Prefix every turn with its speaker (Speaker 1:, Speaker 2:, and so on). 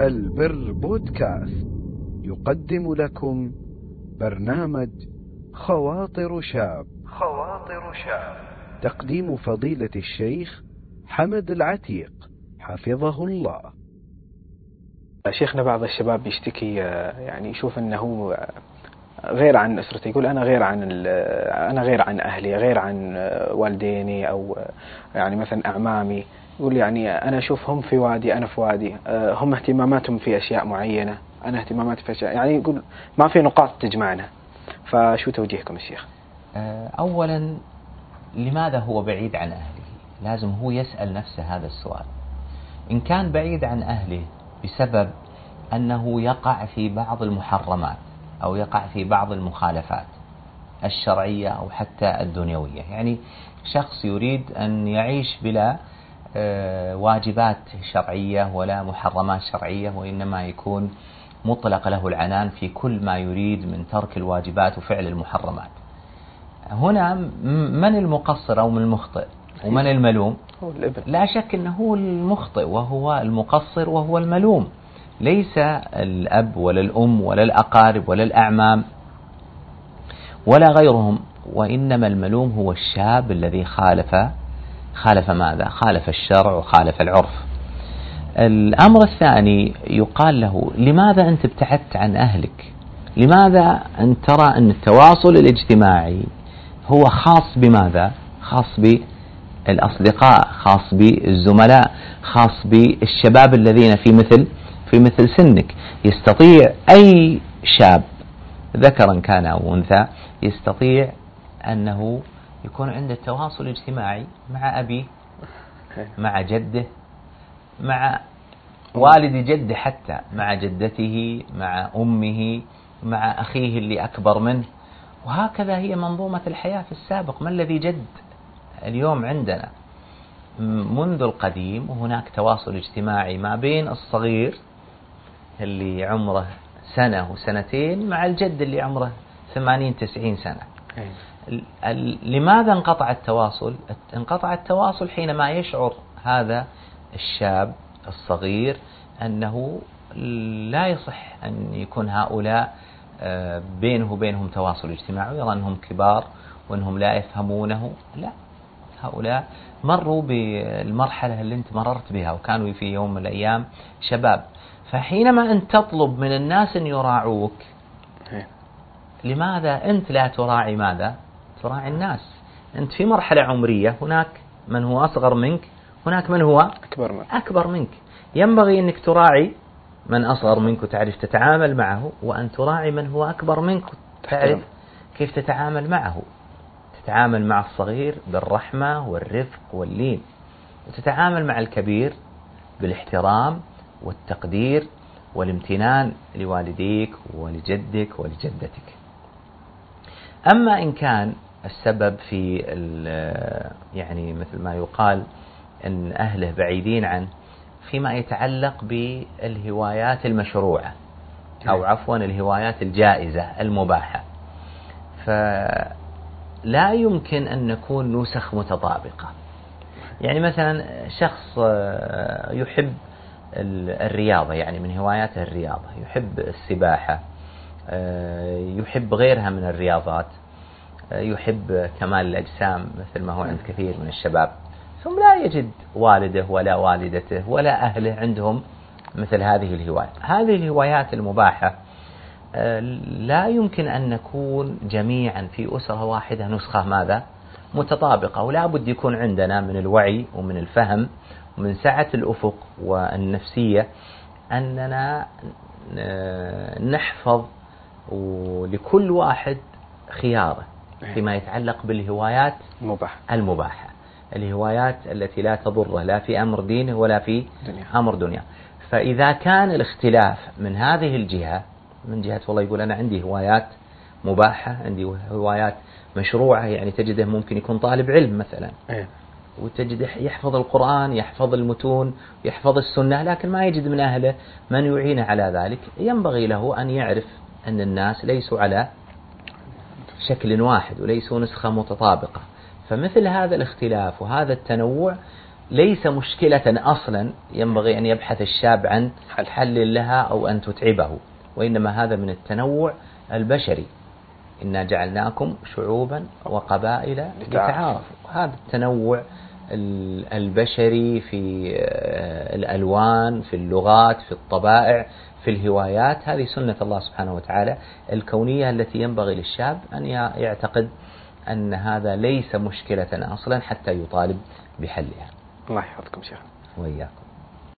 Speaker 1: البر بودكاست. يقدم لكم برنامج خواطر شاب. خواطر شاب. تقديم فضيلة الشيخ حمد العتيق. حفظه الله.
Speaker 2: شيخنا بعض الشباب بيشتكي يعني يشوف إنه غير عن أسرتي يقول أنا غير عن أنا غير عن أهلي غير عن والديني أو يعني مثلا أعمامي يقول يعني أنا أشوفهم في وادي أنا في وادي هم اهتماماتهم في أشياء معينة أنا اهتماماتي في أشياء يعني يقول ما في نقاط تجمعنا فشو توجيهكم الشيخ؟
Speaker 3: اولا لماذا هو بعيد عن أهله؟ لازم هو يسأل نفسه هذا السؤال. إن كان بعيد عن أهله بسبب أنه يقع في بعض المحرمات أو يقع في بعض المخالفات الشرعية أو حتى الدنيوية، يعني شخص يريد أن يعيش بلا واجبات شرعية ولا محرمات شرعية وإنما يكون مطلق له العنان في كل ما يريد من ترك الواجبات وفعل المحرمات. هنا من المقصر أو من المخطئ؟ ومن الملوم؟ لا شك إنه هو المخطئ وهو المقصر وهو الملوم. ليس الأب ولا الأم ولا الأقارب ولا الأعمام ولا غيرهم وإنما الملوم هو الشاب الذي خالف خالف ماذا؟ خالف الشرع وخالف العرف. الأمر الثاني يقال له لماذا أنت ابتعدت عن أهلك لماذا أنت ترى أن التواصل الاجتماعي هو خاص بماذا خاص بالأصدقاء خاص بالزملاء خاص بالشباب الذين في مثل في مثل سنك. يستطيع أي شاب ذكرا كان أو أنثى يستطيع أنه يكون عنده تواصل اجتماعي مع أبيه مع جده مع والد جده حتى مع جدته مع أمه مع أخيه اللي أكبر منه. وهكذا هي منظومة الحياة في السابق. ما الذي جد اليوم عندنا؟ منذ القديم وهناك تواصل اجتماعي ما بين الصغير اللي عمره سنة وسنتين مع الجد اللي عمره ثمانين تسعين سنة. لماذا انقطع التواصل؟ انقطع التواصل حينما يشعر هذا الشاب الصغير أنه لا يصح أن يكون هؤلاء بينه وبينهم تواصل اجتماعي يرى أنهم كبار وأنهم لا يفهمونه. لا هؤلاء مروا بالمرحلة اللي أنت مررت بها وكانوا في يوم من الأيام شباب فحينما أنت تطلب من الناس أن يراعوك لماذا أنت لا تراعي ماذا؟ تراعي الناس. أنت في مرحلة عمرية هناك من هو أصغر منك هناك من هو
Speaker 2: أكبر منك.
Speaker 3: أكبر منك. ينبغي أنك تراعي من أصغر منك وتعرف تتعامل معه وأن تراعي من هو أكبر منك وتعرف كيف تتعامل معه. تتعامل مع الصغير بالرحمة والرفق واللين وتتعامل مع الكبير بالاحترام والتقدير والامتنان لوالديك ولجدك ولجدتك. أما إن كان السبب في يعني مثل ما يقال أن أهله بعيدين عنه فيما يتعلق بالهوايات المشروعة أو عفوا الهوايات الجائزة المباحة. فلا يمكن أن نكون نسخ متطابقة. يعني مثلا شخص يحب الرياضة يعني من هواياته الرياضة. يحب السباحة يحب غيرها من الرياضات يحب كمال الأجسام مثل ما هو عند كثير من الشباب. ثم لا يجد والده ولا والدته ولا أهله عندهم مثل هذه الهوايات هذه الهوايات المباحة لا يمكن أن نكون جميعا في أسرة واحدة نسخة ماذا؟ متطابقة ولا بد يكون عندنا من الوعي ومن الفهم ومن سعة الأفق والنفسية أننا نحفظ لكل واحد خياره فيما يتعلق بالهوايات
Speaker 2: المباحة
Speaker 3: المباحة الهوايات التي لا تضره لا في أمر دينه ولا في
Speaker 2: دنيا.
Speaker 3: أمر دنيا فإذا كان الاختلاف من هذه الجهة من جهة والله يقول أنا عندي هوايات مباحة عندي هوايات مشروعة يعني تجده ممكن يكون طالب علم مثلا
Speaker 2: إيه.
Speaker 3: وتجد يحفظ القرآن يحفظ المتون يحفظ السنة لكن ما يجد من أهله من يعينه على ذلك. ينبغي له أن يعرف أن الناس ليسوا على شكل واحد وليسوا نسخة متطابقة. فمثل هذا الاختلاف وهذا التنوع ليس مشكلة أصلا ينبغي أن يبحث الشاب عن حل. لها أو أن تتعبه. وإنما هذا من التنوع البشري. إنا جعلناكم شعوبا وقبائل لتعارفوا هذا التنوع البشري في آه، الألوان في اللغات في الطبائع في الهوايات. هذه سنة الله سبحانه وتعالى الكونية التي ينبغي للشاب أن يعتقد أن هذا ليس مشكلة أصلا حتى يطالب بحلها.
Speaker 2: الله يحفظكم شيخ
Speaker 3: وإياكم.